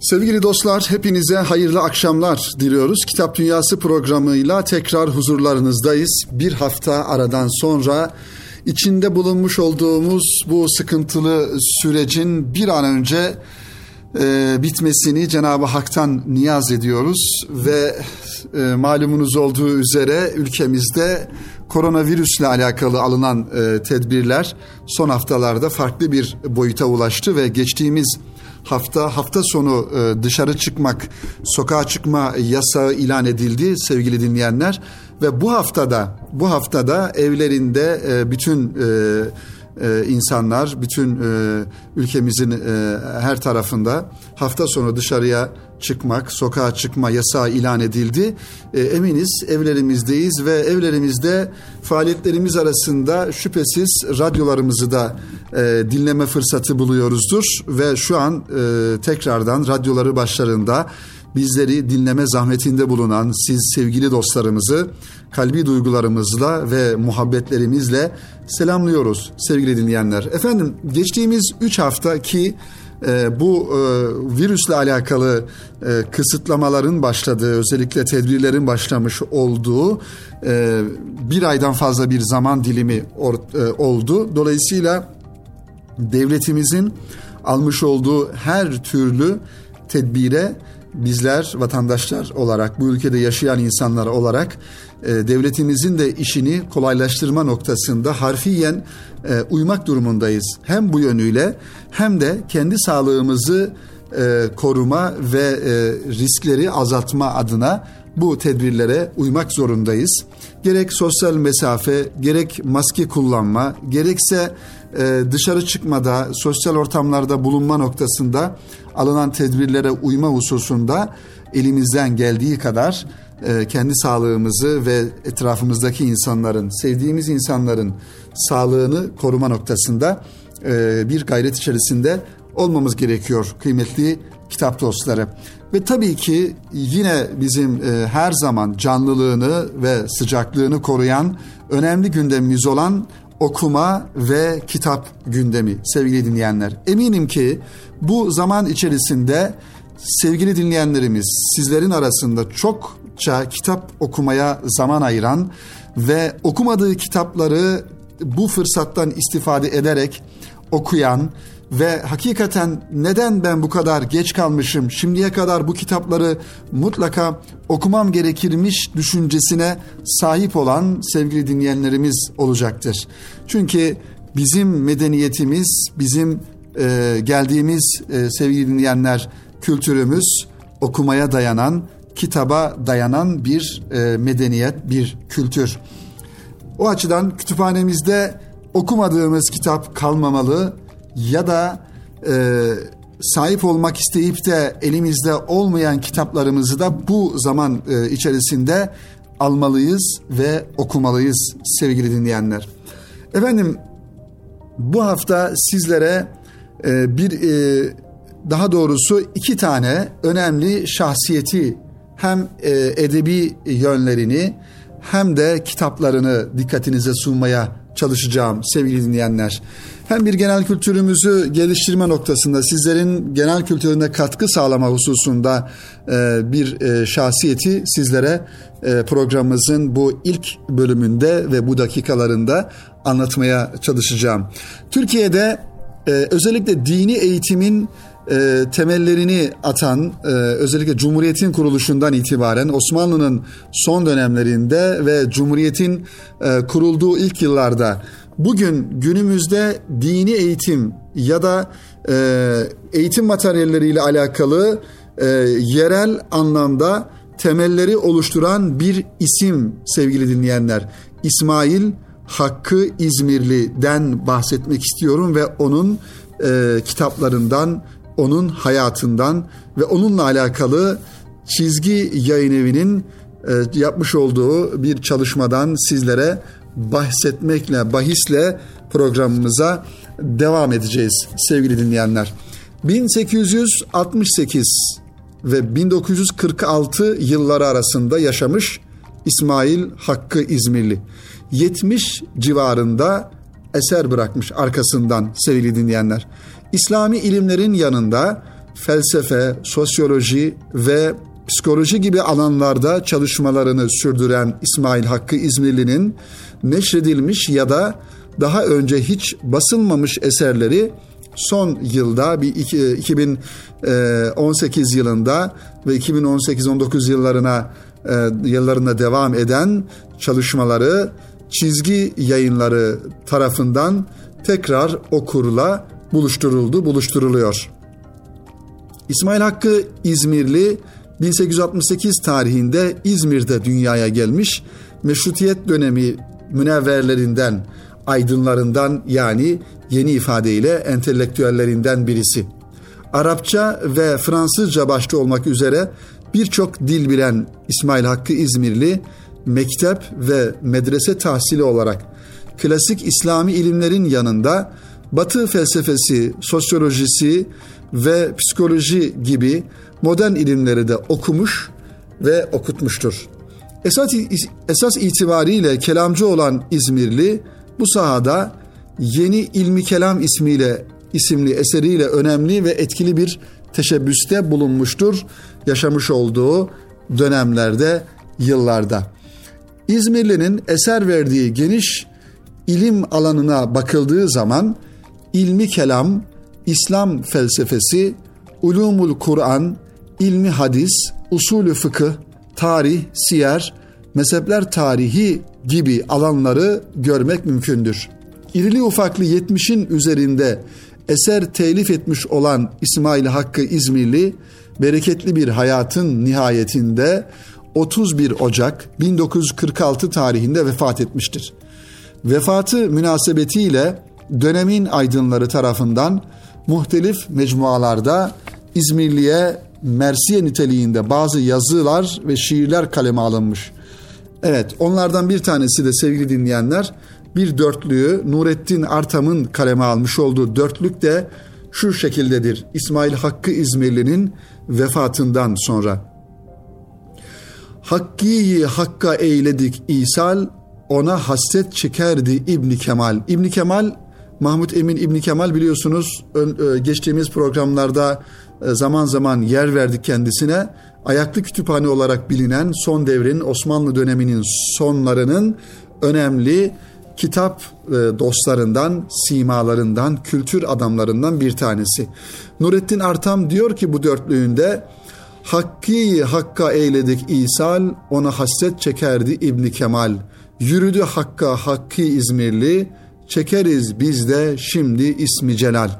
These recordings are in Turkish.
Sevgili dostlar, hepinize hayırlı akşamlar diliyoruz. Kitap Dünyası programıyla tekrar huzurlarınızdayız. Bir hafta aradan sonra içinde bulunmuş olduğumuz bu sıkıntılı sürecin bir an önce e, bitmesini Cenab-ı Hak'tan niyaz ediyoruz ve e, malumunuz olduğu üzere ülkemizde koronavirüsle alakalı alınan e, tedbirler son haftalarda farklı bir boyuta ulaştı ve geçtiğimiz hafta hafta sonu e, dışarı çıkmak, sokağa çıkma yasağı ilan edildi sevgili dinleyenler. Ve bu haftada bu haftada evlerinde e, bütün e, insanlar, bütün ülkemizin her tarafında hafta sonu dışarıya çıkmak, sokağa çıkma yasağı ilan edildi. E, eminiz evlerimizdeyiz ve evlerimizde faaliyetlerimiz arasında şüphesiz radyolarımızı da e, dinleme fırsatı buluyoruzdur ve şu an e, tekrardan radyoları başlarında bizleri dinleme zahmetinde bulunan siz sevgili dostlarımızı kalbi duygularımızla ve muhabbetlerimizle selamlıyoruz sevgili dinleyenler. Efendim geçtiğimiz 3 hafta ki e, bu e, virüsle alakalı e, kısıtlamaların başladığı, özellikle tedbirlerin başlamış olduğu e, bir aydan fazla bir zaman dilimi oldu. Dolayısıyla devletimizin almış olduğu her türlü tedbire bizler vatandaşlar olarak bu ülkede yaşayan insanlar olarak devletimizin de işini kolaylaştırma noktasında harfiyen e, uymak durumundayız. Hem bu yönüyle hem de kendi sağlığımızı e, koruma ve e, riskleri azaltma adına bu tedbirlere uymak zorundayız. Gerek sosyal mesafe, gerek maske kullanma, gerekse e, dışarı çıkmada, sosyal ortamlarda bulunma noktasında alınan tedbirlere uyma hususunda elimizden geldiği kadar e, kendi sağlığımızı ve etrafımızdaki insanların, sevdiğimiz insanların sağlığını koruma noktasında e, bir gayret içerisinde olmamız gerekiyor kıymetli kitap dostları. Ve tabii ki yine bizim e, her zaman canlılığını ve sıcaklığını koruyan önemli gündemimiz olan okuma ve kitap gündemi sevgili dinleyenler. Eminim ki bu zaman içerisinde sevgili dinleyenlerimiz sizlerin arasında çokça kitap okumaya zaman ayıran ve okumadığı kitapları bu fırsattan istifade ederek okuyan ve hakikaten neden ben bu kadar geç kalmışım, şimdiye kadar bu kitapları mutlaka okumam gerekirmiş düşüncesine sahip olan sevgili dinleyenlerimiz olacaktır. Çünkü bizim medeniyetimiz, bizim e, geldiğimiz e, sevgili dinleyenler kültürümüz okumaya dayanan, kitaba dayanan bir e, medeniyet, bir kültür. O açıdan kütüphanemizde okumadığımız kitap kalmamalı ya da e, sahip olmak isteyip de elimizde olmayan kitaplarımızı da bu zaman e, içerisinde almalıyız ve okumalıyız sevgili dinleyenler. Efendim bu hafta sizlere e, bir e, daha doğrusu iki tane önemli şahsiyeti hem e, edebi yönlerini hem de kitaplarını dikkatinize sunmaya çalışacağım sevgili dinleyenler. Hem bir genel kültürümüzü geliştirme noktasında sizlerin genel kültürüne katkı sağlama hususunda e, bir e, şahsiyeti sizlere programımızın bu ilk bölümünde ve bu dakikalarında anlatmaya çalışacağım. Türkiye'de özellikle dini eğitimin e, temellerini atan e, özellikle Cumhuriyet'in kuruluşundan itibaren Osmanlı'nın son dönemlerinde ve Cumhuriyet'in e, kurulduğu ilk yıllarda bugün günümüzde dini eğitim ya da e, eğitim materyalleriyle alakalı e, yerel anlamda temelleri oluşturan bir isim sevgili dinleyenler. İsmail Hakkı İzmirli'den bahsetmek istiyorum ve onun e, kitaplarından onun hayatından ve onunla alakalı çizgi yayın evinin e, yapmış olduğu bir çalışmadan sizlere bahsetmekle, bahisle programımıza devam edeceğiz sevgili dinleyenler. 1868 ve 1946 yılları arasında yaşamış İsmail Hakkı İzmirli. 70 civarında eser bırakmış arkasından sevgili dinleyenler. İslami ilimlerin yanında felsefe, sosyoloji ve psikoloji gibi alanlarda çalışmalarını sürdüren İsmail Hakkı İzmirli'nin neşredilmiş ya da daha önce hiç basılmamış eserleri son yılda bir 2018 yılında ve 2018-19 yıllarına yıllarında devam eden çalışmaları çizgi yayınları tarafından tekrar okurla buluşturuldu, buluşturuluyor. İsmail Hakkı İzmirli 1868 tarihinde İzmir'de dünyaya gelmiş, meşrutiyet dönemi münevverlerinden, aydınlarından yani yeni ifadeyle entelektüellerinden birisi. Arapça ve Fransızca başta olmak üzere birçok dil bilen İsmail Hakkı İzmirli, mektep ve medrese tahsili olarak klasik İslami ilimlerin yanında Batı felsefesi, sosyolojisi ve psikoloji gibi modern ilimleri de okumuş ve okutmuştur. Esas, esas itibariyle kelamcı olan İzmirli bu sahada Yeni İlmi Kelam ismiyle isimli eseriyle önemli ve etkili bir teşebbüste bulunmuştur yaşamış olduğu dönemlerde, yıllarda. İzmirli'nin eser verdiği geniş ilim alanına bakıldığı zaman ilmi kelam, İslam felsefesi, ulumul Kur'an, ilmi hadis, usulü fıkıh, tarih, siyer, mezhepler tarihi gibi alanları görmek mümkündür. İrili ufaklı 70'in üzerinde eser telif etmiş olan İsmail Hakkı İzmirli, bereketli bir hayatın nihayetinde 31 Ocak 1946 tarihinde vefat etmiştir. Vefatı münasebetiyle dönemin aydınları tarafından muhtelif mecmualarda İzmirli'ye Mersiye niteliğinde bazı yazılar ve şiirler kaleme alınmış. Evet onlardan bir tanesi de sevgili dinleyenler bir dörtlüğü Nurettin Artam'ın kaleme almış olduğu dörtlük de şu şekildedir. İsmail Hakkı İzmirli'nin vefatından sonra. Hakkı'yı hakka eyledik İsal, ona hasret çekerdi İbni Kemal. İbni Kemal, Mahmut Emin İbni Kemal biliyorsunuz e, geçtiğimiz programlarda e, zaman zaman yer verdik kendisine. Ayaklı kütüphane olarak bilinen son devrin Osmanlı döneminin sonlarının önemli kitap e, dostlarından, simalarından, kültür adamlarından bir tanesi. Nurettin Artam diyor ki bu dörtlüğünde Hakkı hakka eyledik İsal, ona hasret çekerdi İbni Kemal. Yürüdü hakka hakkı İzmirli, çekeriz biz de şimdi ismi Celal.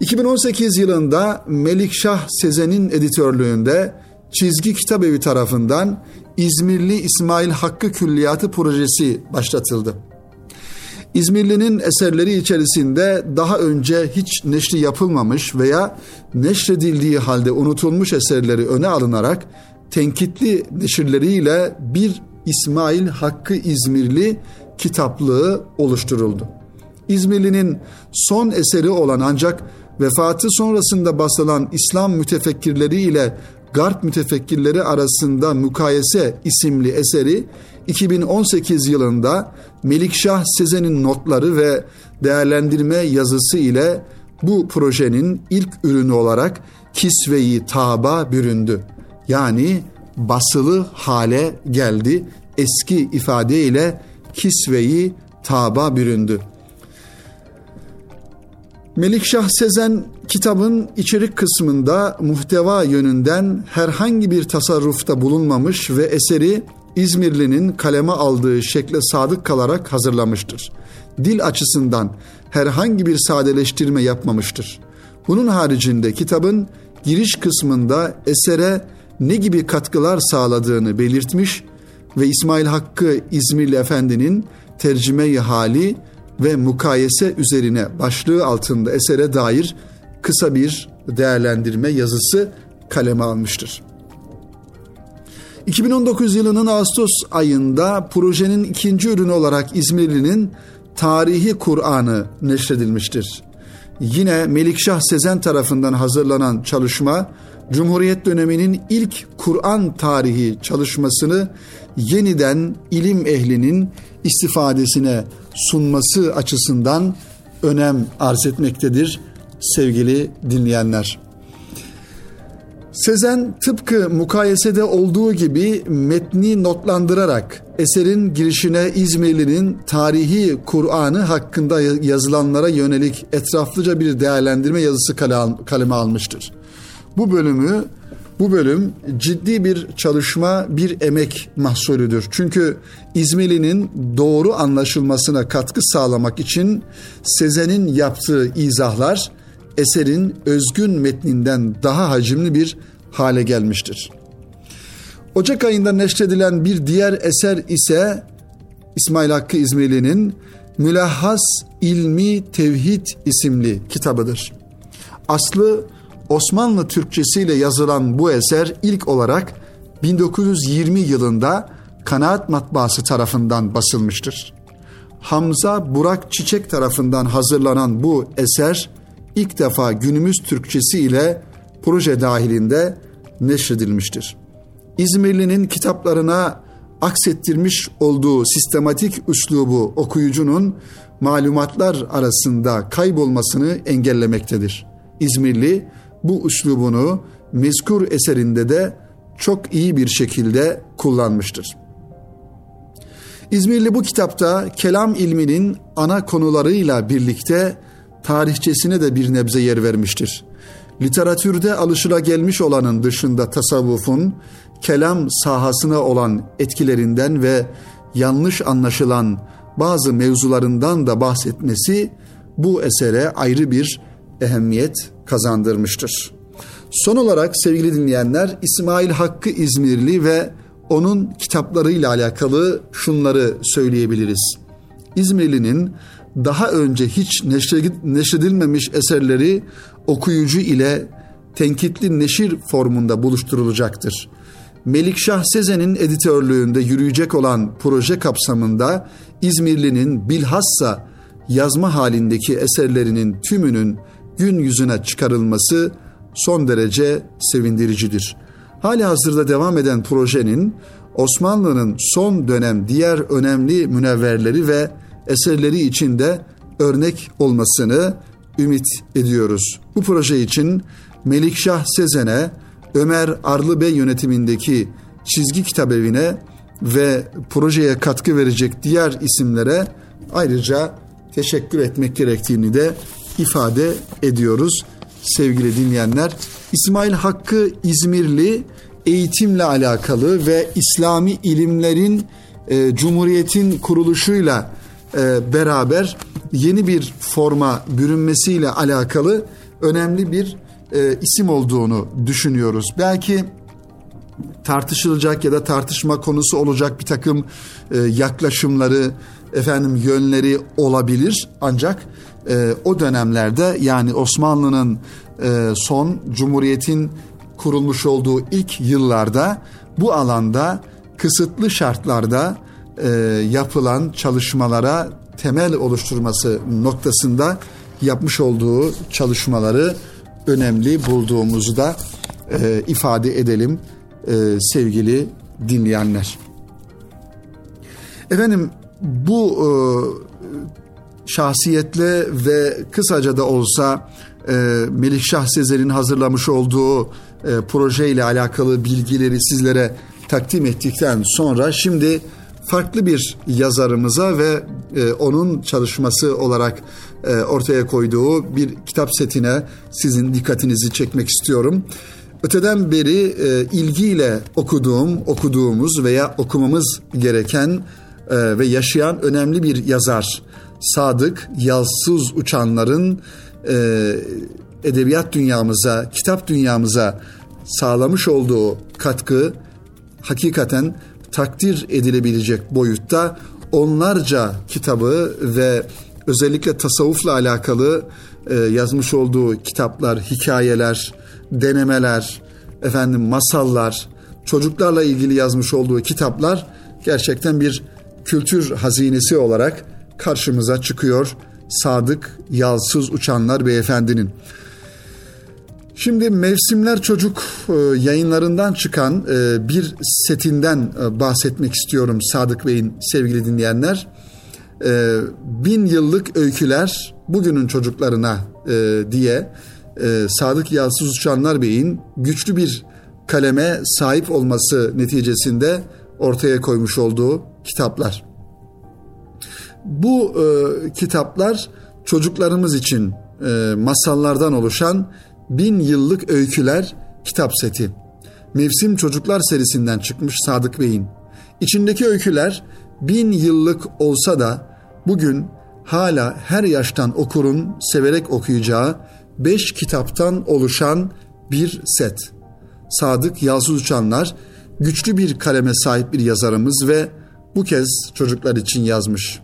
2018 yılında Melikşah Sezen'in editörlüğünde Çizgi Kitap Evi tarafından İzmirli İsmail Hakkı Külliyatı projesi başlatıldı. İzmirli'nin eserleri içerisinde daha önce hiç neşri yapılmamış veya neşredildiği halde unutulmuş eserleri öne alınarak tenkitli neşirleriyle bir İsmail Hakkı İzmirli kitaplığı oluşturuldu. İzmirli'nin son eseri olan ancak vefatı sonrasında basılan İslam mütefekkirleri ile Garp mütefekkirleri arasında Mukayese isimli eseri 2018 yılında Melikşah Sezen'in notları ve değerlendirme yazısı ile bu projenin ilk ürünü olarak Kisveyi Taba büründü. Yani basılı hale geldi. Eski ifadeyle Kisveyi Taba büründü. Melikşah Sezen kitabın içerik kısmında muhteva yönünden herhangi bir tasarrufta bulunmamış ve eseri İzmirli'nin kaleme aldığı şekle sadık kalarak hazırlamıştır. Dil açısından herhangi bir sadeleştirme yapmamıştır. Bunun haricinde kitabın giriş kısmında esere ne gibi katkılar sağladığını belirtmiş ve İsmail Hakkı İzmirli Efendi'nin tercüme-i hali ve mukayese üzerine başlığı altında esere dair kısa bir değerlendirme yazısı kaleme almıştır. 2019 yılının Ağustos ayında projenin ikinci ürünü olarak İzmirli'nin Tarihi Kur'an'ı neşredilmiştir. Yine Melikşah Sezen tarafından hazırlanan çalışma, Cumhuriyet döneminin ilk Kur'an tarihi çalışmasını yeniden ilim ehlinin istifadesine sunması açısından önem arz etmektedir sevgili dinleyenler. Sezen tıpkı mukayesede olduğu gibi metni notlandırarak eserin girişine İzmirli'nin tarihi Kur'an'ı hakkında yazılanlara yönelik etraflıca bir değerlendirme yazısı kaleme almıştır. Bu bölümü bu bölüm ciddi bir çalışma, bir emek mahsulüdür. Çünkü İzmirli'nin doğru anlaşılmasına katkı sağlamak için Sezen'in yaptığı izahlar eserin özgün metninden daha hacimli bir hale gelmiştir. Ocak ayında neşredilen bir diğer eser ise İsmail Hakkı İzmirli'nin Mülahhas İlmi Tevhid isimli kitabıdır. Aslı Osmanlı Türkçesiyle yazılan bu eser ilk olarak 1920 yılında Kanaat Matbaası tarafından basılmıştır. Hamza Burak Çiçek tarafından hazırlanan bu eser ilk defa günümüz Türkçesi ile proje dahilinde neşredilmiştir. İzmirli'nin kitaplarına aksettirmiş olduğu sistematik üslubu okuyucunun malumatlar arasında kaybolmasını engellemektedir. İzmirli bu üslubunu mezkur eserinde de çok iyi bir şekilde kullanmıştır. İzmirli bu kitapta kelam ilminin ana konularıyla birlikte tarihçesine de bir nebze yer vermiştir. Literatürde alışılagelmiş olanın dışında tasavvufun kelam sahasına olan etkilerinden ve yanlış anlaşılan bazı mevzularından da bahsetmesi bu esere ayrı bir ehemmiyet kazandırmıştır. Son olarak sevgili dinleyenler İsmail Hakkı İzmirli ve onun kitaplarıyla alakalı şunları söyleyebiliriz. İzmirli'nin daha önce hiç neşredilmemiş eserleri okuyucu ile tenkitli neşir formunda buluşturulacaktır. Melikşah Sezen'in editörlüğünde yürüyecek olan proje kapsamında İzmirli'nin bilhassa yazma halindeki eserlerinin tümünün gün yüzüne çıkarılması son derece sevindiricidir. Hali hazırda devam eden projenin Osmanlı'nın son dönem diğer önemli münevverleri ve eserleri içinde örnek olmasını ümit ediyoruz. Bu proje için Melikşah Sezen'e, Ömer Arlıbey yönetimindeki çizgi kitap evine ve projeye katkı verecek diğer isimlere ayrıca teşekkür etmek gerektiğini de ifade ediyoruz sevgili dinleyenler. İsmail Hakkı İzmirli eğitimle alakalı ve İslami ilimlerin e, Cumhuriyet'in kuruluşuyla e, beraber yeni bir forma bürünmesiyle alakalı önemli bir e, isim olduğunu düşünüyoruz. Belki tartışılacak ya da tartışma konusu olacak bir takım e, yaklaşımları, efendim yönleri olabilir. Ancak e, o dönemlerde yani Osmanlı'nın e, son Cumhuriyet'in kurulmuş olduğu ilk yıllarda bu alanda kısıtlı şartlarda e, yapılan çalışmalara temel oluşturması noktasında yapmış olduğu çalışmaları önemli bulduğumuzu da e, ifade edelim e, sevgili dinleyenler. Efendim bu e, şahsiyetle ve kısaca da olsa e, Melikşah Sezer'in hazırlamış olduğu e, proje alakalı bilgileri sizlere takdim ettikten sonra şimdi farklı bir yazarımıza ve e, onun çalışması olarak e, ortaya koyduğu bir kitap setine sizin dikkatinizi çekmek istiyorum. Öteden beri e, ilgiyle okuduğum, okuduğumuz veya okumamız gereken e, ve yaşayan önemli bir yazar. Sadık, Yalsız Uçanların e, edebiyat dünyamıza, kitap dünyamıza sağlamış olduğu katkı hakikaten takdir edilebilecek boyutta. Onlarca kitabı ve özellikle tasavvufla alakalı e, yazmış olduğu kitaplar, hikayeler, denemeler, efendim masallar, çocuklarla ilgili yazmış olduğu kitaplar gerçekten bir kültür hazinesi olarak karşımıza çıkıyor. Sadık Yalsız Uçanlar Beyefendinin. Şimdi Mevsimler Çocuk e, yayınlarından çıkan e, bir setinden e, bahsetmek istiyorum Sadık Bey'in sevgili dinleyenler. Bin yıllık öyküler bugünün çocuklarına diye Sadık Yalsız Uçanlar Bey'in güçlü bir kaleme sahip olması neticesinde ortaya koymuş olduğu kitaplar. Bu e, kitaplar çocuklarımız için e, masallardan oluşan bin yıllık öyküler kitap seti. Mevsim Çocuklar serisinden çıkmış Sadık Bey'in. İçindeki öyküler bin yıllık olsa da bugün hala her yaştan okurun severek okuyacağı beş kitaptan oluşan bir set. Sadık Yalçın Uçanlar güçlü bir kaleme sahip bir yazarımız ve bu kez çocuklar için yazmış.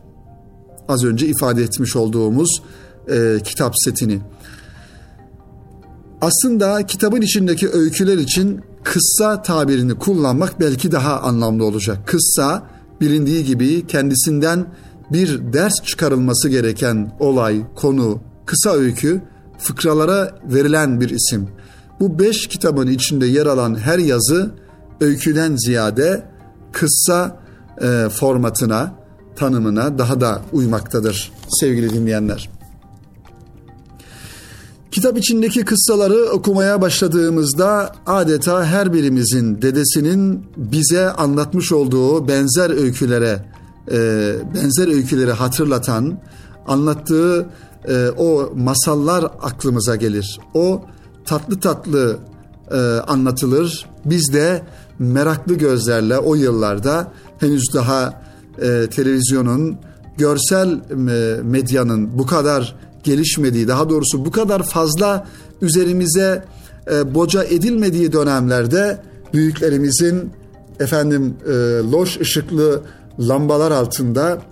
Az önce ifade etmiş olduğumuz e, kitap setini. Aslında kitabın içindeki öyküler için kıssa tabirini kullanmak belki daha anlamlı olacak. Kıssa bilindiği gibi kendisinden bir ders çıkarılması gereken olay, konu, kısa öykü fıkralara verilen bir isim. Bu beş kitabın içinde yer alan her yazı öyküden ziyade kıssa e, formatına, tanımına daha da uymaktadır sevgili dinleyenler. Kitap içindeki kıssaları okumaya başladığımızda adeta her birimizin dedesinin bize anlatmış olduğu benzer öykülere, e, benzer öyküleri hatırlatan, anlattığı e, o masallar aklımıza gelir. O tatlı tatlı e, anlatılır. Biz de meraklı gözlerle o yıllarda henüz daha e, televizyonun, görsel e, medyanın bu kadar gelişmediği, daha doğrusu bu kadar fazla üzerimize e, boca edilmediği dönemlerde büyüklerimizin efendim e, loş ışıklı lambalar altında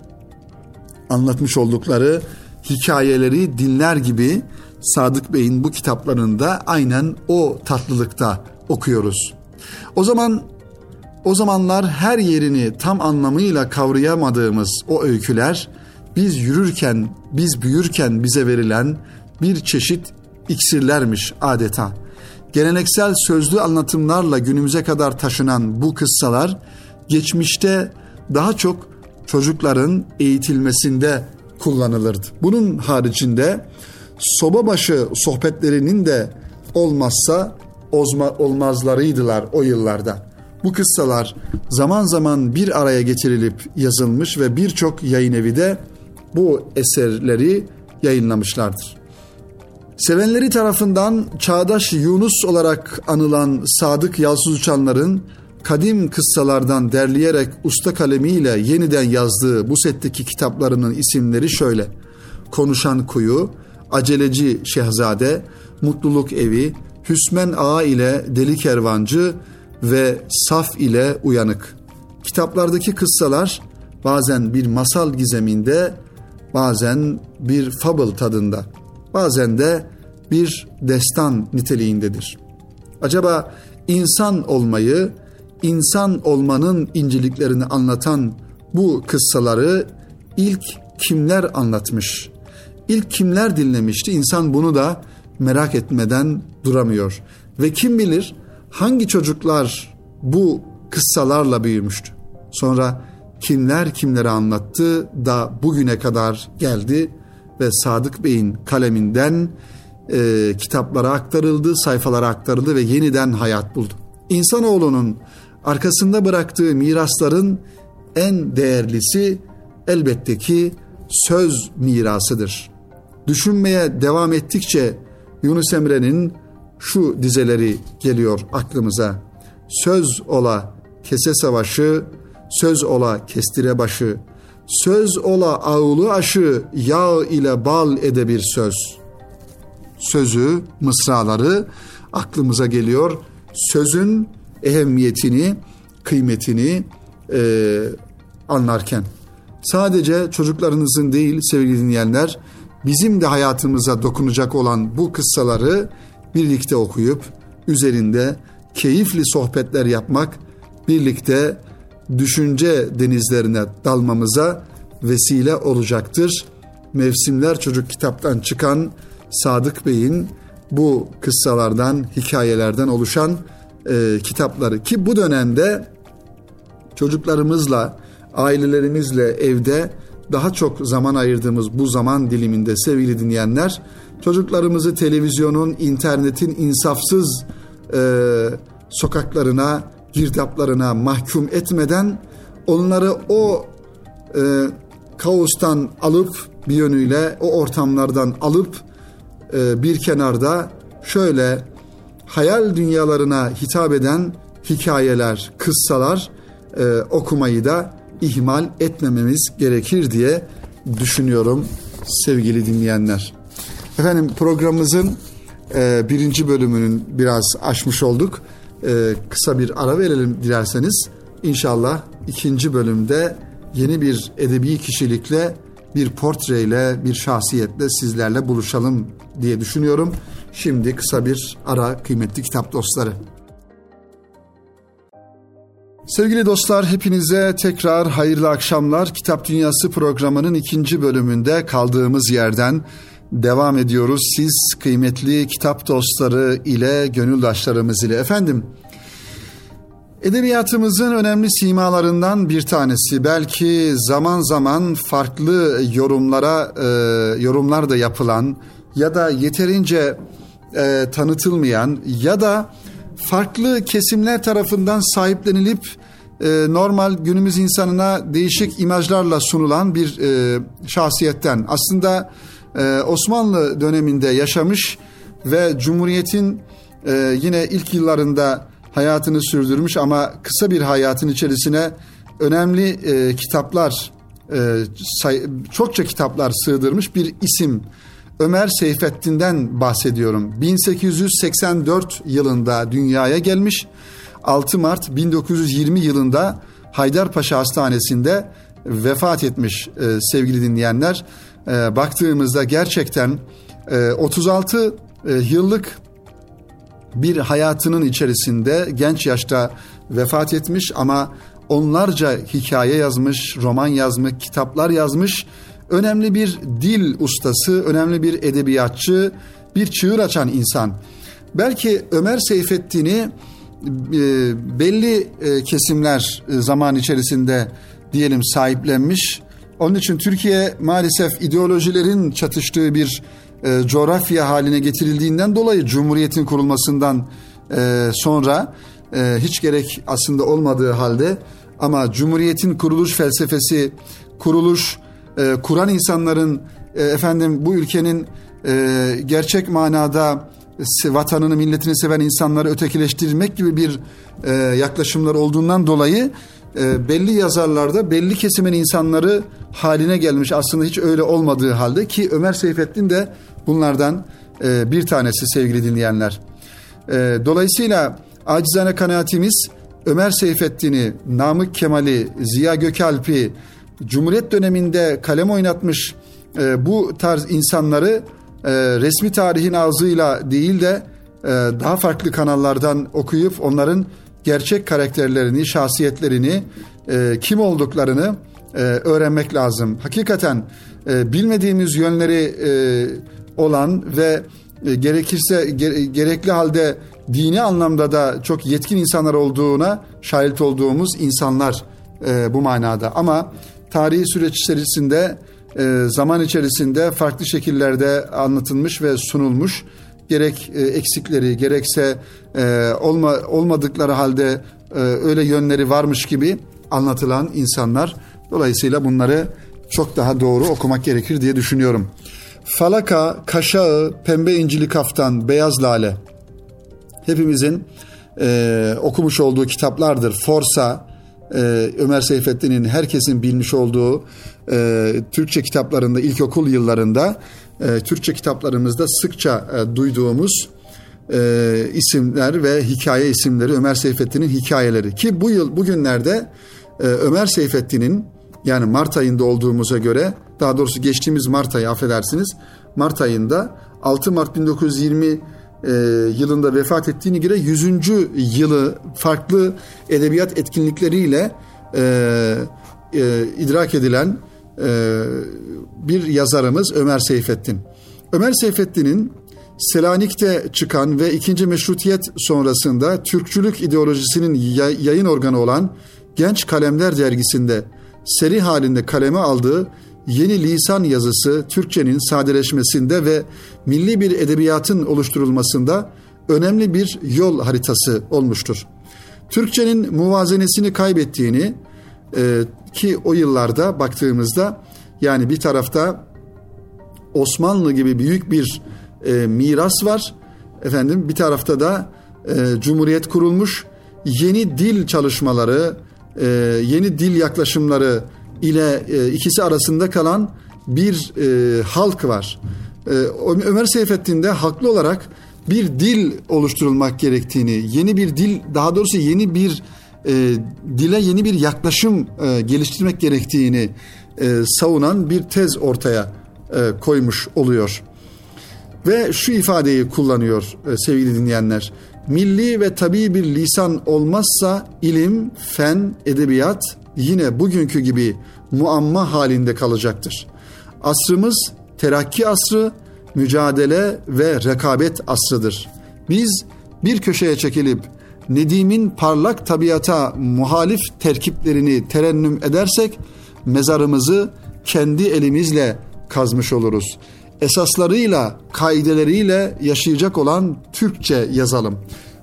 anlatmış oldukları hikayeleri dinler gibi Sadık Bey'in bu kitaplarında aynen o tatlılıkta okuyoruz. O zaman o zamanlar her yerini tam anlamıyla kavrayamadığımız o öyküler biz yürürken, biz büyürken bize verilen bir çeşit iksirlermiş adeta. Geleneksel sözlü anlatımlarla günümüze kadar taşınan bu kıssalar geçmişte daha çok çocukların eğitilmesinde kullanılırdı. Bunun haricinde soba başı sohbetlerinin de olmazsa olmazlarıydılar o yıllarda. Bu kıssalar zaman zaman bir araya getirilip yazılmış ve birçok yayın evi de bu eserleri yayınlamışlardır. Sevenleri tarafından çağdaş Yunus olarak anılan Sadık Yalsız Uçanlar'ın kadim kıssalardan derleyerek usta kalemiyle yeniden yazdığı bu setteki kitaplarının isimleri şöyle. Konuşan Kuyu, Aceleci Şehzade, Mutluluk Evi, Hüsmen Ağa ile Deli Kervancı ve Saf ile Uyanık. Kitaplardaki kıssalar bazen bir masal gizeminde, bazen bir fable tadında, bazen de bir destan niteliğindedir. Acaba insan olmayı, insan olmanın inceliklerini anlatan bu kıssaları ilk kimler anlatmış? İlk kimler dinlemişti? İnsan bunu da merak etmeden duramıyor. Ve kim bilir hangi çocuklar bu kıssalarla büyümüştü? Sonra kimler kimlere anlattı da bugüne kadar geldi ve Sadık Bey'in kaleminden e, kitaplara aktarıldı, sayfalara aktarıldı ve yeniden hayat buldu. İnsanoğlunun arkasında bıraktığı mirasların en değerlisi elbette ki söz mirasıdır. Düşünmeye devam ettikçe Yunus Emre'nin şu dizeleri geliyor aklımıza. Söz ola kese savaşı, söz ola kestire başı, söz ola ağulu aşı, yağ ile bal ede bir söz. Sözü, mısraları aklımıza geliyor. Sözün ehemmiyetini, kıymetini e, anlarken. Sadece çocuklarınızın değil sevgili dinleyenler, bizim de hayatımıza dokunacak olan bu kıssaları birlikte okuyup üzerinde keyifli sohbetler yapmak, birlikte düşünce denizlerine dalmamıza vesile olacaktır. Mevsimler Çocuk kitaptan çıkan Sadık Bey'in bu kıssalardan, hikayelerden oluşan e, kitapları ki bu dönemde çocuklarımızla, ailelerimizle evde daha çok zaman ayırdığımız bu zaman diliminde sevgili dinleyenler çocuklarımızı televizyonun, internetin insafsız e, sokaklarına, girdaplarına mahkum etmeden onları o e, kaostan alıp bir yönüyle o ortamlardan alıp e, bir kenarda şöyle hayal dünyalarına hitap eden hikayeler, kıssalar e, okumayı da ihmal etmememiz gerekir diye düşünüyorum sevgili dinleyenler. Efendim programımızın e, birinci bölümünün biraz aşmış olduk. E, kısa bir ara verelim dilerseniz. İnşallah ikinci bölümde yeni bir edebi kişilikle, bir portreyle, bir şahsiyetle sizlerle buluşalım diye düşünüyorum. Şimdi kısa bir ara kıymetli kitap dostları. Sevgili dostlar hepinize tekrar hayırlı akşamlar. Kitap Dünyası programının ikinci bölümünde kaldığımız yerden devam ediyoruz. Siz kıymetli kitap dostları ile gönüldaşlarımız ile efendim. Edebiyatımızın önemli simalarından bir tanesi belki zaman zaman farklı yorumlara e, yorumlar da yapılan ya da yeterince e, tanıtılmayan ya da farklı kesimler tarafından sahiplenilip e, normal günümüz insanına değişik imajlarla sunulan bir e, şahsiyetten aslında e, Osmanlı döneminde yaşamış ve Cumhuriyet'in e, yine ilk yıllarında hayatını sürdürmüş ama kısa bir hayatın içerisine önemli e, kitaplar çokça kitaplar sığdırmış bir isim Ömer Seyfettin'den bahsediyorum. 1884 yılında dünyaya gelmiş. 6 Mart 1920 yılında Haydarpaşa Hastanesi'nde vefat etmiş sevgili dinleyenler. E, baktığımızda gerçekten e, 36 e, yıllık bir hayatının içerisinde genç yaşta vefat etmiş ama onlarca hikaye yazmış, roman yazmış, kitaplar yazmış önemli bir dil ustası, önemli bir edebiyatçı, bir çığır açan insan. Belki Ömer Seyfettin'i e, belli e, kesimler e, zaman içerisinde diyelim sahiplenmiş. Onun için Türkiye maalesef ideolojilerin çatıştığı bir coğrafya haline getirildiğinden dolayı Cumhuriyet'in kurulmasından sonra hiç gerek aslında olmadığı halde ama Cumhuriyet'in kuruluş felsefesi, kuruluş e, kuran insanların e, efendim bu ülkenin e, gerçek manada vatanını milletini seven insanları ötekileştirmek gibi bir e, yaklaşımlar olduğundan dolayı e, belli yazarlarda belli kesimin insanları haline gelmiş aslında hiç öyle olmadığı halde ki Ömer Seyfettin de bunlardan e, bir tanesi sevgili dinleyenler. E, dolayısıyla acizane kanaatimiz Ömer Seyfettin'i, Namık Kemal'i, Ziya Gökalp'i, Cumhuriyet döneminde kalem oynatmış bu tarz insanları resmi tarihin ağzıyla değil de daha farklı kanallardan okuyup onların gerçek karakterlerini, şahsiyetlerini, e, kim olduklarını e, öğrenmek lazım. Hakikaten e, bilmediğimiz yönleri e, olan ve e, gerekirse ge, gerekli halde dini anlamda da çok yetkin insanlar olduğuna şahit olduğumuz insanlar e, bu manada. Ama tarihi süreç içerisinde e, zaman içerisinde farklı şekillerde anlatılmış ve sunulmuş. Gerek e, eksikleri gerekse e, olma, olmadıkları halde e, öyle yönleri varmış gibi anlatılan insanlar. Dolayısıyla bunları çok daha doğru okumak gerekir diye düşünüyorum. Falaka, Kaşağı, Pembe İncili Kaftan, Beyaz Lale hepimizin e, okumuş olduğu kitaplardır. Forsa, e, Ömer Seyfettin'in herkesin bilmiş olduğu e, Türkçe kitaplarında ilkokul yıllarında e, Türkçe kitaplarımızda sıkça e, duyduğumuz e, isimler ve hikaye isimleri Ömer Seyfettin'in hikayeleri ki bu yıl bugünlerde e, Ömer Seyfettin'in yani Mart ayında olduğumuza göre daha doğrusu geçtiğimiz Mart ayı affedersiniz Mart ayında 6 Mart 1920 e, yılında vefat ettiğini göre 100. yılı farklı edebiyat etkinlikleriyle e, e, idrak edilen bir yazarımız Ömer Seyfettin. Ömer Seyfettin'in Selanik'te çıkan ve ikinci meşrutiyet sonrasında Türkçülük ideolojisinin yayın organı olan Genç Kalemler dergisinde seri halinde kaleme aldığı yeni lisan yazısı Türkçenin sadeleşmesinde ve milli bir edebiyatın oluşturulmasında önemli bir yol haritası olmuştur. Türkçenin muvazenesini kaybettiğini e, ki o yıllarda baktığımızda yani bir tarafta Osmanlı gibi büyük bir e, miras var. Efendim bir tarafta da e, Cumhuriyet kurulmuş. Yeni dil çalışmaları, e, yeni dil yaklaşımları ile e, ikisi arasında kalan bir e, halk var. E, Ömer Seyfettin de haklı olarak bir dil oluşturulmak gerektiğini, yeni bir dil, daha doğrusu yeni bir e, dile yeni bir yaklaşım e, geliştirmek gerektiğini e, savunan bir tez ortaya e, koymuş oluyor. Ve şu ifadeyi kullanıyor e, sevgili dinleyenler. Milli ve tabii bir lisan olmazsa ilim, fen, edebiyat yine bugünkü gibi muamma halinde kalacaktır. Asrımız terakki asrı, mücadele ve rekabet asrıdır. Biz bir köşeye çekilip Nedim'in parlak tabiata muhalif terkiplerini terennüm edersek mezarımızı kendi elimizle kazmış oluruz. Esaslarıyla, kaideleriyle yaşayacak olan Türkçe yazalım.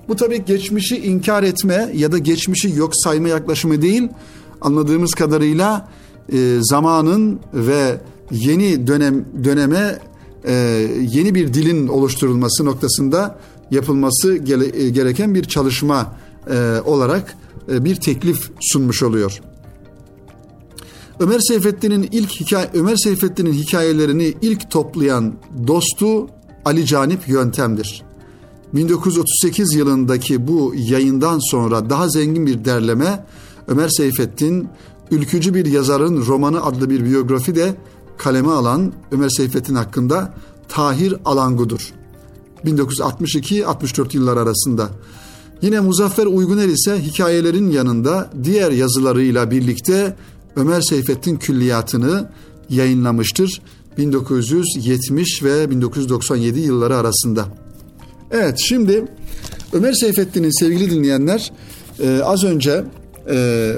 Bu tabii geçmişi inkar etme ya da geçmişi yok sayma yaklaşımı değil. Anladığımız kadarıyla e, zamanın ve yeni dönem döneme e, yeni bir dilin oluşturulması noktasında yapılması e, gereken bir çalışma e, olarak e, bir teklif sunmuş oluyor. Ömer Seyfettin'in ilk hikaye Ömer Seyfettin'in hikayelerini ilk toplayan dostu Ali Canip Yöntem'dir. 1938 yılındaki bu yayından sonra daha zengin bir derleme Ömer Seyfettin ülkücü bir yazarın romanı adlı bir biyografi de kaleme alan Ömer Seyfettin hakkında Tahir Alangu'dur. 1962-64 yıllar arasında. Yine Muzaffer Uyguner ise hikayelerin yanında diğer yazılarıyla birlikte Ömer Seyfettin külliyatını yayınlamıştır 1970 ve 1997 yılları arasında. Evet şimdi Ömer Seyfettin'in sevgili dinleyenler e, az önce e,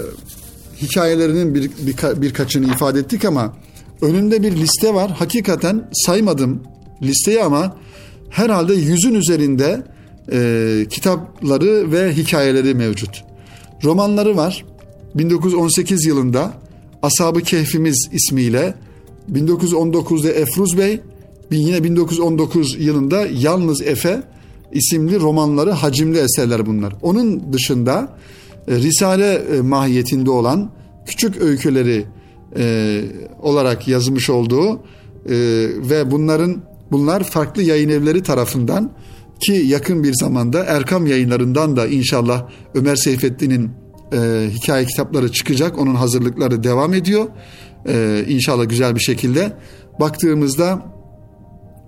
hikayelerinin bir, bir, birkaçını ifade ettik ama önümde bir liste var. Hakikaten saymadım listeyi ama herhalde yüzün üzerinde e, kitapları ve hikayeleri mevcut. Romanları var. 1918 yılında Ashab-ı Kehfimiz ismiyle 1919'da Efruz Bey yine 1919 yılında Yalnız Efe isimli romanları hacimli eserler bunlar. Onun dışında e, Risale e, mahiyetinde olan küçük öyküleri e, olarak yazmış olduğu e, ve bunların bunlar farklı yayın evleri tarafından ki yakın bir zamanda Erkam yayınlarından da inşallah Ömer Seyfettin'in e, hikaye kitapları çıkacak. Onun hazırlıkları devam ediyor. E, inşallah güzel bir şekilde. Baktığımızda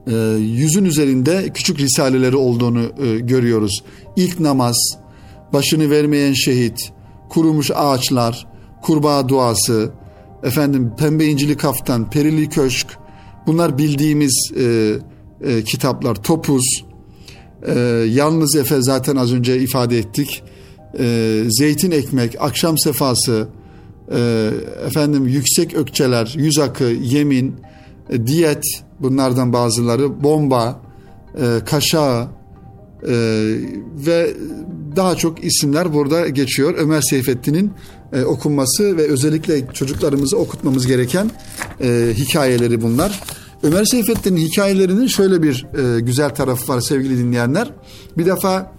e, yüzün üzerinde küçük risaleleri olduğunu e, görüyoruz. İlk namaz, başını vermeyen şehit, kurumuş ağaçlar, kurbağa duası, efendim pembe incili kaftan, perili köşk, bunlar bildiğimiz e, e, kitaplar. Topuz, e, Yalnız Efe zaten az önce ifade ettik e, zeytin ekmek, akşam sefası, e, efendim yüksek ökçeler, yüz akı, yemin, e, diyet bunlardan bazıları, bomba, e, kaşağı e, ve daha çok isimler burada geçiyor. Ömer Seyfettin'in e, okunması ve özellikle çocuklarımızı okutmamız gereken e, hikayeleri bunlar. Ömer Seyfettin'in hikayelerinin şöyle bir e, güzel tarafı var sevgili dinleyenler. Bir defa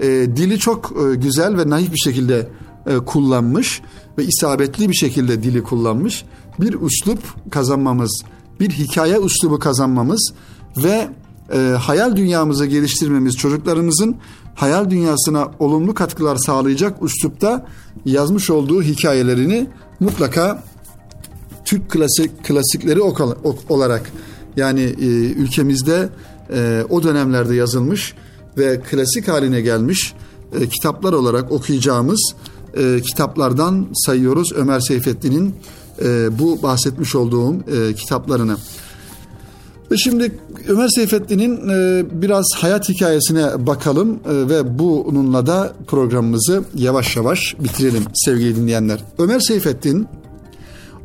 e, dili çok e, güzel ve naif bir şekilde e, kullanmış ve isabetli bir şekilde dili kullanmış. Bir üslup kazanmamız, bir hikaye üslubu kazanmamız ve e, hayal dünyamızı geliştirmemiz, çocuklarımızın hayal dünyasına olumlu katkılar sağlayacak üslupta yazmış olduğu hikayelerini mutlaka Türk klasik klasikleri olarak yani e, ülkemizde e, o dönemlerde yazılmış ve klasik haline gelmiş e, kitaplar olarak okuyacağımız e, kitaplardan sayıyoruz Ömer Seyfettin'in e, bu bahsetmiş olduğum e, kitaplarını. Ve şimdi Ömer Seyfettin'in e, biraz hayat hikayesine bakalım e, ve bununla da programımızı yavaş yavaş bitirelim sevgili dinleyenler. Ömer Seyfettin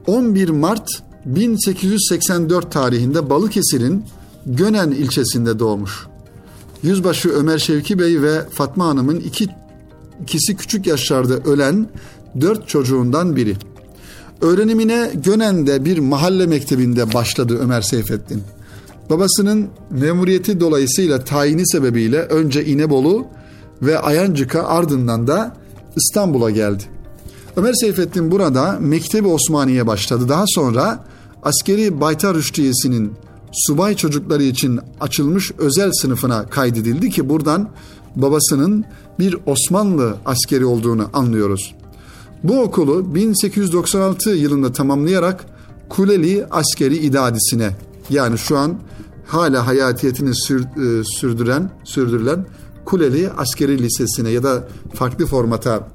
11 Mart 1884 tarihinde Balıkesir'in Gönen ilçesinde doğmuş. Yüzbaşı Ömer Şevki Bey ve Fatma Hanım'ın iki, ikisi küçük yaşlarda ölen dört çocuğundan biri. Öğrenimine Gönen'de bir mahalle mektebinde başladı Ömer Seyfettin. Babasının memuriyeti dolayısıyla tayini sebebiyle önce İnebolu ve Ayancık'a ardından da İstanbul'a geldi. Ömer Seyfettin burada Mektebi Osmaniye başladı. Daha sonra askeri Baytar Rüştiyesi'nin subay çocukları için açılmış özel sınıfına kaydedildi ki buradan babasının bir Osmanlı askeri olduğunu anlıyoruz. Bu okulu 1896 yılında tamamlayarak Kuleli Askeri İdadisi'ne yani şu an hala hayatiyetini sür, e, sürdüren sürdürülen Kuleli Askeri Lisesi'ne ya da farklı formata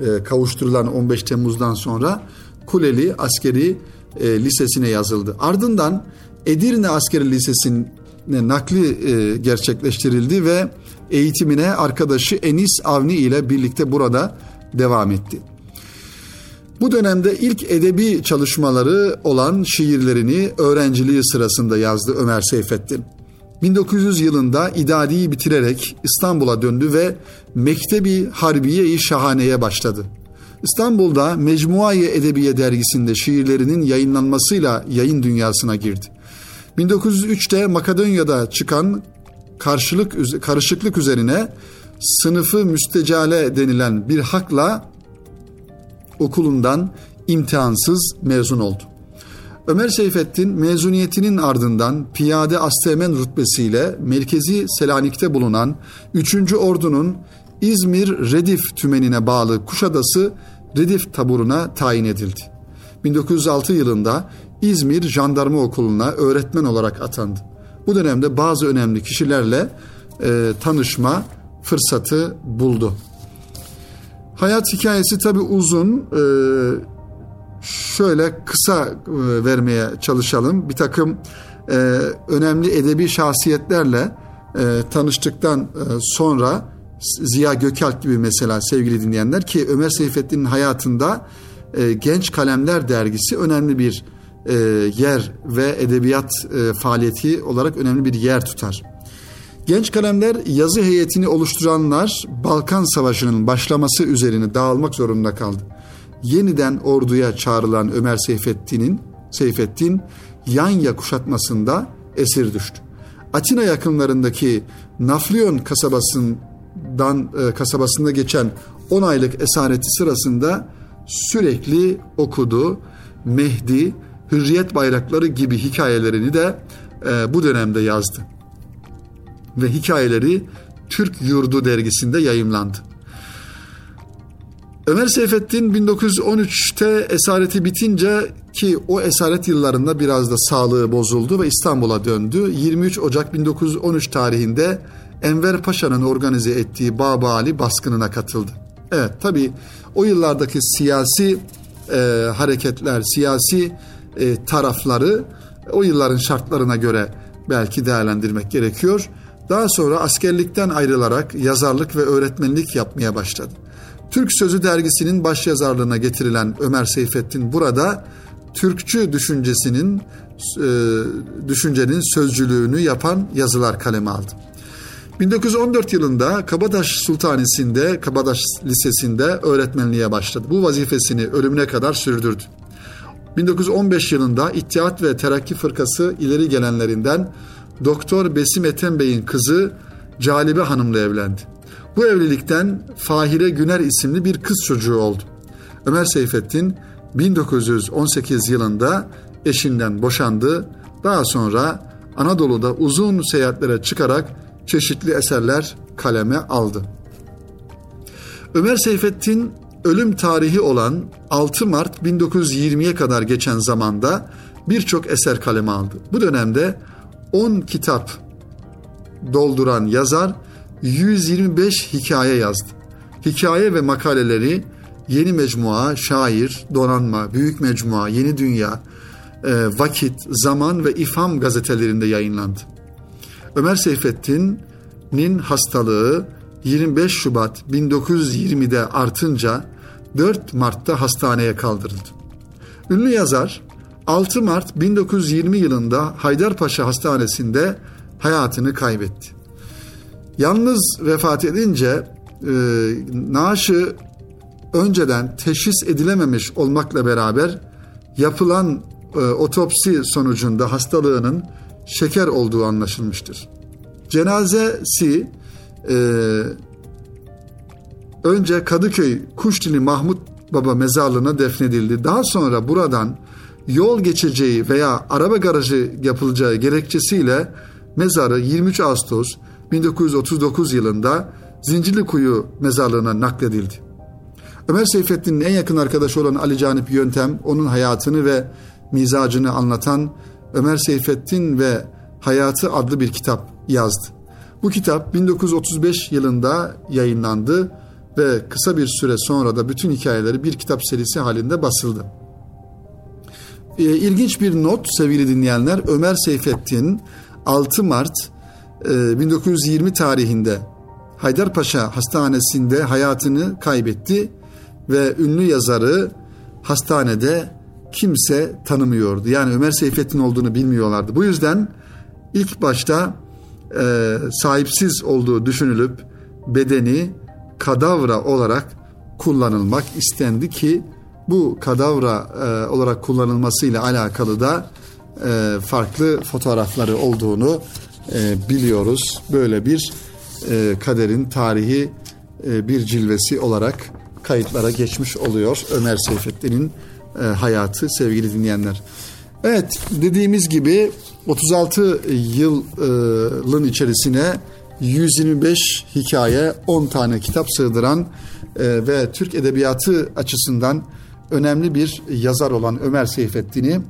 e, kavuşturulan 15 Temmuz'dan sonra Kuleli Askeri e, Lisesi'ne yazıldı. Ardından Edirne Askeri Lisesi'ne nakli e, gerçekleştirildi ve eğitimine arkadaşı Enis Avni ile birlikte burada devam etti. Bu dönemde ilk edebi çalışmaları olan şiirlerini öğrenciliği sırasında yazdı Ömer Seyfettin. 1900 yılında idadiyi bitirerek İstanbul'a döndü ve Mektebi Harbiye-i Şahane'ye başladı. İstanbul'da Mecmuayı Edebiye dergisinde şiirlerinin yayınlanmasıyla yayın dünyasına girdi. 1903'te Makedonya'da çıkan karşılık karışıklık üzerine sınıfı müstecale denilen bir hakla okulundan imtihansız mezun oldu. Ömer Seyfettin mezuniyetinin ardından piyade asteğmen rütbesiyle Merkezi Selanik'te bulunan 3. Ordu'nun İzmir Redif tümenine bağlı Kuşadası Redif taburuna tayin edildi. 1906 yılında İzmir Jandarma Okulu'na öğretmen olarak atandı. Bu dönemde bazı önemli kişilerle e, tanışma fırsatı buldu. Hayat hikayesi tabi uzun. E, şöyle kısa e, vermeye çalışalım. Bir takım e, önemli edebi şahsiyetlerle e, tanıştıktan sonra Ziya Gökalp gibi mesela sevgili dinleyenler ki Ömer Seyfettin'in hayatında Genç Kalemler dergisi önemli bir yer ve edebiyat faaliyeti olarak önemli bir yer tutar. Genç kalemler yazı heyetini oluşturanlar Balkan Savaşı'nın başlaması üzerine dağılmak zorunda kaldı. Yeniden orduya çağrılan Ömer Seyfettin'in Seyfettin Yanya kuşatmasında esir düştü. Atina yakınlarındaki Naflion kasabasından e, kasabasında geçen 10 aylık esareti sırasında sürekli okudu. Mehdi, Hürriyet bayrakları gibi hikayelerini de e, bu dönemde yazdı. Ve hikayeleri Türk Yurdu dergisinde yayımlandı. Ömer Seyfettin 1913'te esareti bitince ki o esaret yıllarında biraz da sağlığı bozuldu ve İstanbul'a döndü. 23 Ocak 1913 tarihinde Enver Paşa'nın organize ettiği Babali baskınına katıldı. Evet tabi o yıllardaki siyasi e, hareketler, siyasi e, tarafları o yılların şartlarına göre belki değerlendirmek gerekiyor. Daha sonra askerlikten ayrılarak yazarlık ve öğretmenlik yapmaya başladı. Türk Sözü dergisinin başyazarlığına getirilen Ömer Seyfettin burada Türkçü düşüncesinin e, düşüncenin sözcülüğünü yapan yazılar kaleme aldı. 1914 yılında Kabataş Sultanisi'nde, Kabataş Lisesi'nde öğretmenliğe başladı. Bu vazifesini ölümüne kadar sürdürdü. 1915 yılında İttihat ve Terakki Fırkası ileri gelenlerinden Doktor Besim Ethem Bey'in kızı Calibe Hanım'la evlendi. Bu evlilikten Fahire Güner isimli bir kız çocuğu oldu. Ömer Seyfettin 1918 yılında eşinden boşandı. Daha sonra Anadolu'da uzun seyahatlere çıkarak çeşitli eserler kaleme aldı. Ömer Seyfettin ölüm tarihi olan 6 Mart 1920'ye kadar geçen zamanda birçok eser kaleme aldı. Bu dönemde 10 kitap dolduran yazar 125 hikaye yazdı. Hikaye ve makaleleri Yeni Mecmua, Şair, Donanma, Büyük Mecmua, Yeni Dünya, e, Vakit, Zaman ve İfham gazetelerinde yayınlandı. Ömer Seyfettin'in hastalığı 25 Şubat 1920'de artınca 4 Mart'ta hastaneye kaldırıldı. Ünlü yazar 6 Mart 1920 yılında Haydarpaşa Hastanesi'nde hayatını kaybetti. Yalnız vefat edince e, naaşı önceden teşhis edilememiş olmakla beraber yapılan e, otopsi sonucunda hastalığının şeker olduğu anlaşılmıştır. Cenazesi e, önce Kadıköy Kuşdili Mahmut Baba mezarlığına defnedildi. Daha sonra buradan yol geçeceği veya araba garajı yapılacağı gerekçesiyle mezarı 23 Ağustos 1939 yılında Zincirlikuyu mezarlığına nakledildi. Ömer Seyfettin'in en yakın arkadaşı olan Ali Canip Yöntem, onun hayatını ve mizacını anlatan Ömer Seyfettin ve Hayatı adlı bir kitap yazdı. Bu kitap 1935 yılında yayınlandı ve kısa bir süre sonra da bütün hikayeleri bir kitap serisi halinde basıldı. E, ilginç bir not sevgili dinleyenler Ömer Seyfettin 6 Mart e, 1920 tarihinde Haydarpaşa Hastanesi'nde hayatını kaybetti ve ünlü yazarı hastanede kimse tanımıyordu. Yani Ömer Seyfettin olduğunu bilmiyorlardı. Bu yüzden ilk başta e, sahipsiz olduğu düşünülüp bedeni kadavra olarak kullanılmak istendi ki bu kadavra e, olarak kullanılmasıyla alakalı da e, farklı fotoğrafları olduğunu e, biliyoruz. Böyle bir e, kaderin tarihi e, bir cilvesi olarak kayıtlara geçmiş oluyor Ömer Seyfettin'in e, hayatı sevgili dinleyenler. Evet dediğimiz gibi 36 yılın içerisine 125 hikaye 10 tane kitap sığdıran e, ve Türk edebiyatı açısından önemli bir yazar olan Ömer Seyfettin'i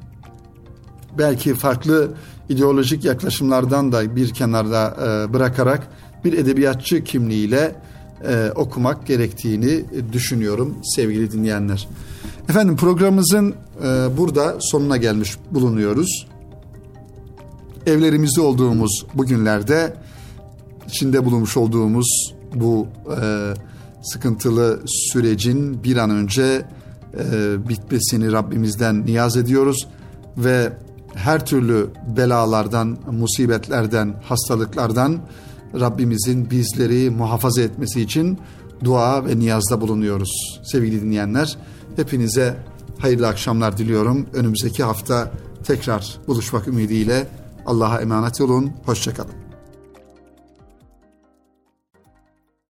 belki farklı ideolojik yaklaşımlardan da bir kenarda e, bırakarak bir edebiyatçı kimliğiyle e, okumak gerektiğini düşünüyorum sevgili dinleyenler. Efendim programımızın e, burada sonuna gelmiş bulunuyoruz. Evlerimizde olduğumuz bu günlerde içinde bulunmuş olduğumuz bu e, sıkıntılı sürecin bir an önce e, bitmesini Rabbimizden niyaz ediyoruz ve her türlü belalardan, musibetlerden, hastalıklardan Rabbimizin bizleri muhafaza etmesi için dua ve niyazda bulunuyoruz. Sevgili dinleyenler, hepinize hayırlı akşamlar diliyorum. Önümüzdeki hafta tekrar buluşmak ümidiyle Allah'a emanet olun. Hoşçakalın.